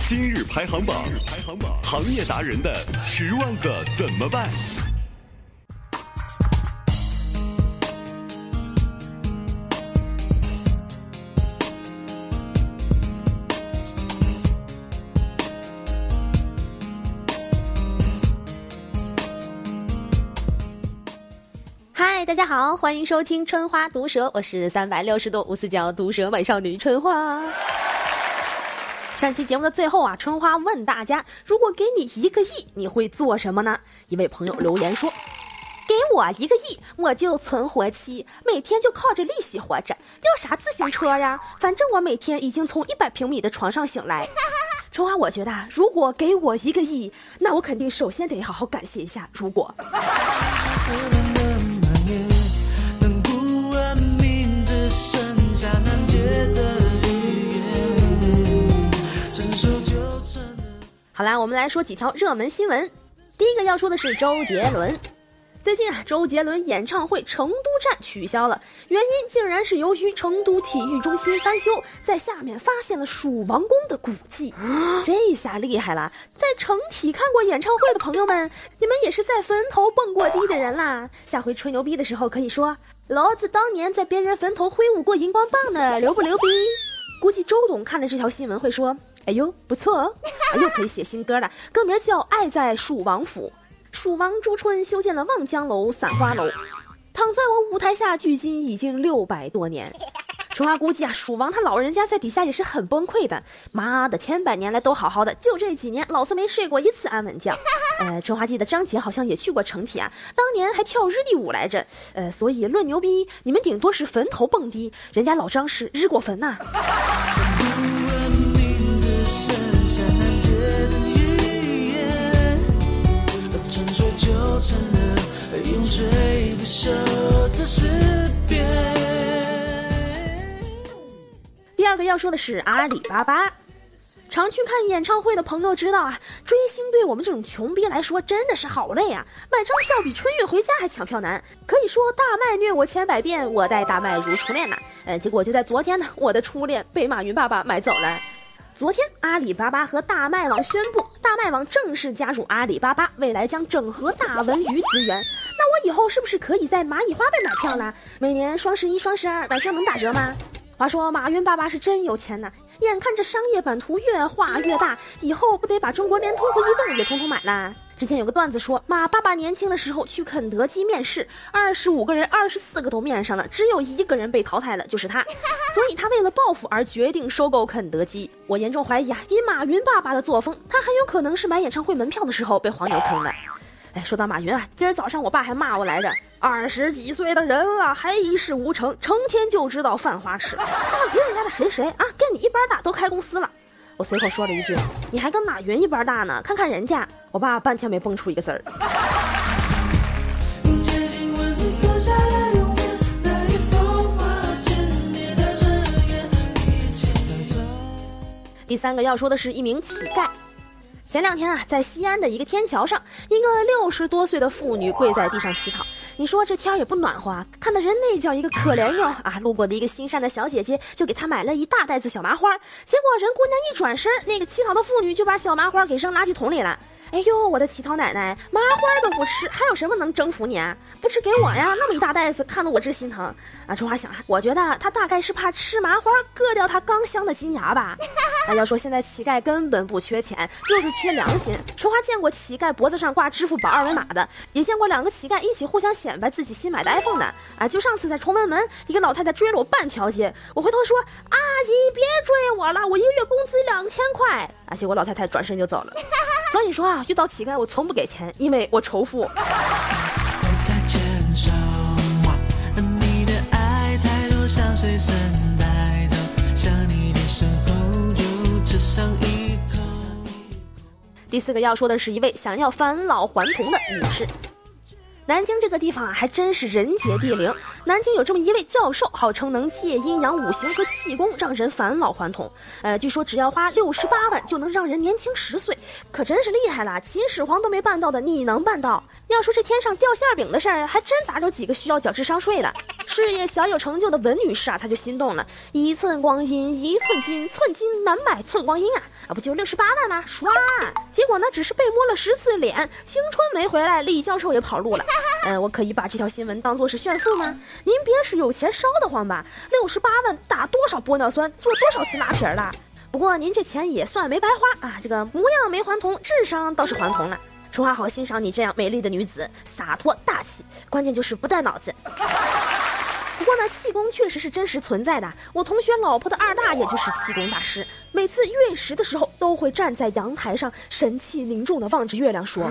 今日排行榜，排行业达人的十万个怎么办？嗨，大家好，欢迎收听春花毒舌，我是三百六十度无死角毒舌美少女春花。上期节目的最后啊，春花问大家，如果给你一个亿，你会做什么呢？一位朋友留言说：“给我一个亿，我就存活期，每天就靠着利息活着，要啥自行车呀？反正我每天已经从一百平米的床上醒来。”春花，我觉得如果给我一个亿，那我肯定首先得好好感谢一下如果。好啦，我们来说几条热门新闻。第一个要说的是周杰伦。最近啊，周杰伦演唱会成都站取消了，原因竟然是由于成都体育中心翻修，在下面发现了蜀王宫的古迹。这下厉害了，在成体看过演唱会的朋友们，你们也是在坟头蹦过迪的人啦。下回吹牛逼的时候可以说，老子当年在别人坟头挥舞过荧光棒呢，牛不牛逼？估计周董看了这条新闻会说。哎呦，不错哦！又可以写新歌了，歌名叫《爱在蜀王府》。蜀王朱春修建了望江楼、散花楼，躺在我舞台下，距今已经六百多年。春花估计啊，蜀王他老人家在底下也是很崩溃的。妈的，千百年来都好好的，就这几年，老子没睡过一次安稳觉。呃，春花记得张杰好像也去过成体啊，当年还跳日地舞来着。呃，所以论牛逼，你们顶多是坟头蹦迪，人家老张是日过坟呐。成了永垂不朽的诗篇第二个要说的是阿里巴巴，常去看演唱会的朋友知道啊，追星对我们这种穷逼来说真的是好累啊！买张票比春运回家还抢票难，可以说大麦虐我千百遍，我待大麦如初恋呐。呃，结果就在昨天呢，我的初恋被马云爸爸买走了。昨天，阿里巴巴和大麦网宣布，大麦网正式加入阿里巴巴，未来将整合大文娱资源。那我以后是不是可以在蚂蚁花呗买票了？每年双十一、双十二买票能打折吗？话说马云爸爸是真有钱呐，眼看着商业版图越画越大，以后不得把中国联通和移动也统统买了？之前有个段子说，马爸爸年轻的时候去肯德基面试，二十五个人，二十四个都面上了，只有一个人被淘汰了，就是他。所以他为了报复而决定收购肯德基。我严重怀疑啊，以马云爸爸的作风，他很有可能是买演唱会门票的时候被黄牛坑了。哎，说到马云啊，今儿早上我爸还骂我来着，二十几岁的人了还一事无成，成天就知道犯花痴，看看别人家的谁谁啊，跟你一般大，都开公司了。我随口说了一句：“你还跟马云一般大呢，看看人家。”我爸半天没蹦出一个字儿。第三个要说的是一名乞丐。前两天啊，在西安的一个天桥上，一个六十多岁的妇女跪在地上乞讨。你说这天儿也不暖和，看的人那叫一个可怜哟啊！路过的一个心善的小姐姐就给她买了一大袋子小麻花，结果人姑娘一转身，那个乞讨的妇女就把小麻花给扔垃圾桶里了。哎呦，我的乞讨奶奶，麻花都不吃，还有什么能征服你啊？不吃给我呀！那么一大袋子，看得我直心疼啊！春花想，我觉得他大概是怕吃麻花硌掉他刚镶的金牙吧。啊，要说现在乞丐根本不缺钱，就是缺良心。春花见过乞丐脖子上挂支付宝二维码的，也见过两个乞丐一起互相显摆自己新买的 iPhone 的。啊，就上次在崇文门，一个老太太追了我半条街，我回头说：“阿姨别追我了，我一个月工资两千块。”啊，结果老太太转身就走了。所以说啊，遇到乞丐我从不给钱，因为我仇富。第四个要说的是一位想要返老还童的女士。南京这个地方啊，还真是人杰地灵。南京有这么一位教授，号称能借阴阳五行和气功，让人返老还童。呃，据说只要花六十八万就能让人年轻十岁，可真是厉害了。秦始皇都没办到的，你能办到？要说这天上掉馅饼的事儿，还真砸着几个需要缴智商税的。事业小有成就的文女士啊，她就心动了。一寸光阴一寸金，寸金难买寸光阴啊！啊，不就六十八万吗？刷！结果呢，只是被摸了十次脸，青春没回来，李教授也跑路了。嗯，我可以把这条新闻当做是炫富吗？您别是有钱烧得慌吧？六十八万打多少玻尿酸，做多少次拉皮了？不过您这钱也算没白花啊！这个模样没还童，智商倒是还童了。春花好欣赏你这样美丽的女子，洒脱大气，关键就是不带脑子。不过呢，气功确实是真实存在的。我同学老婆的二大爷就是气功大师，每次月食的时候都会站在阳台上，神气凝重地望着月亮说：“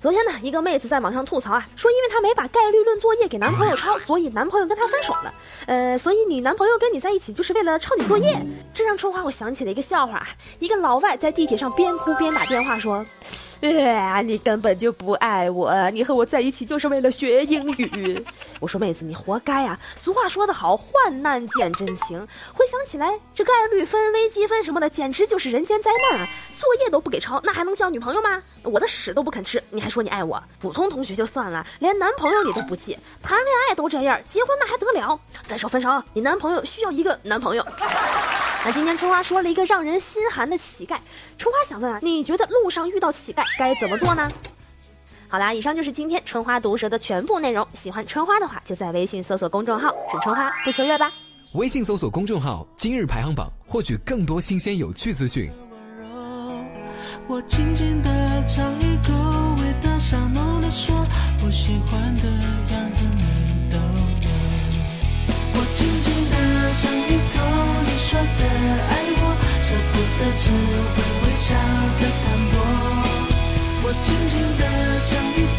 昨天呢，一个妹子在网上吐槽啊，说因为她没把概率论作业给男朋友抄，所以男朋友跟她分手了。呃，所以你男朋友跟你在一起就是为了抄你作业？这让春花我想起了一个笑话，一个老外在地铁上边哭边打电话说。哎，你根本就不爱我，你和我在一起就是为了学英语。我说妹子，你活该啊！俗话说得好，患难见真情。回想起来，这概率分、微积分什么的，简直就是人间灾难啊！作业都不给抄，那还能交女朋友吗？我的屎都不肯吃，你还说你爱我？普通同学就算了，连男朋友你都不记，谈恋爱都这样，结婚那还得了？分手分手！你男朋友需要一个男朋友。那今天春花说了一个让人心寒的乞丐，春花想问啊，你觉得路上遇到乞丐该怎么做呢？好啦，以上就是今天春花毒舌的全部内容。喜欢春花的话，就在微信搜索公众号“是春花不求月”吧。微信搜索公众号“今日排行榜”，获取更多新鲜有趣资讯。我轻轻的尝一口，味道香浓的说，我喜欢的样子只会微笑的淡薄。我轻轻地将你。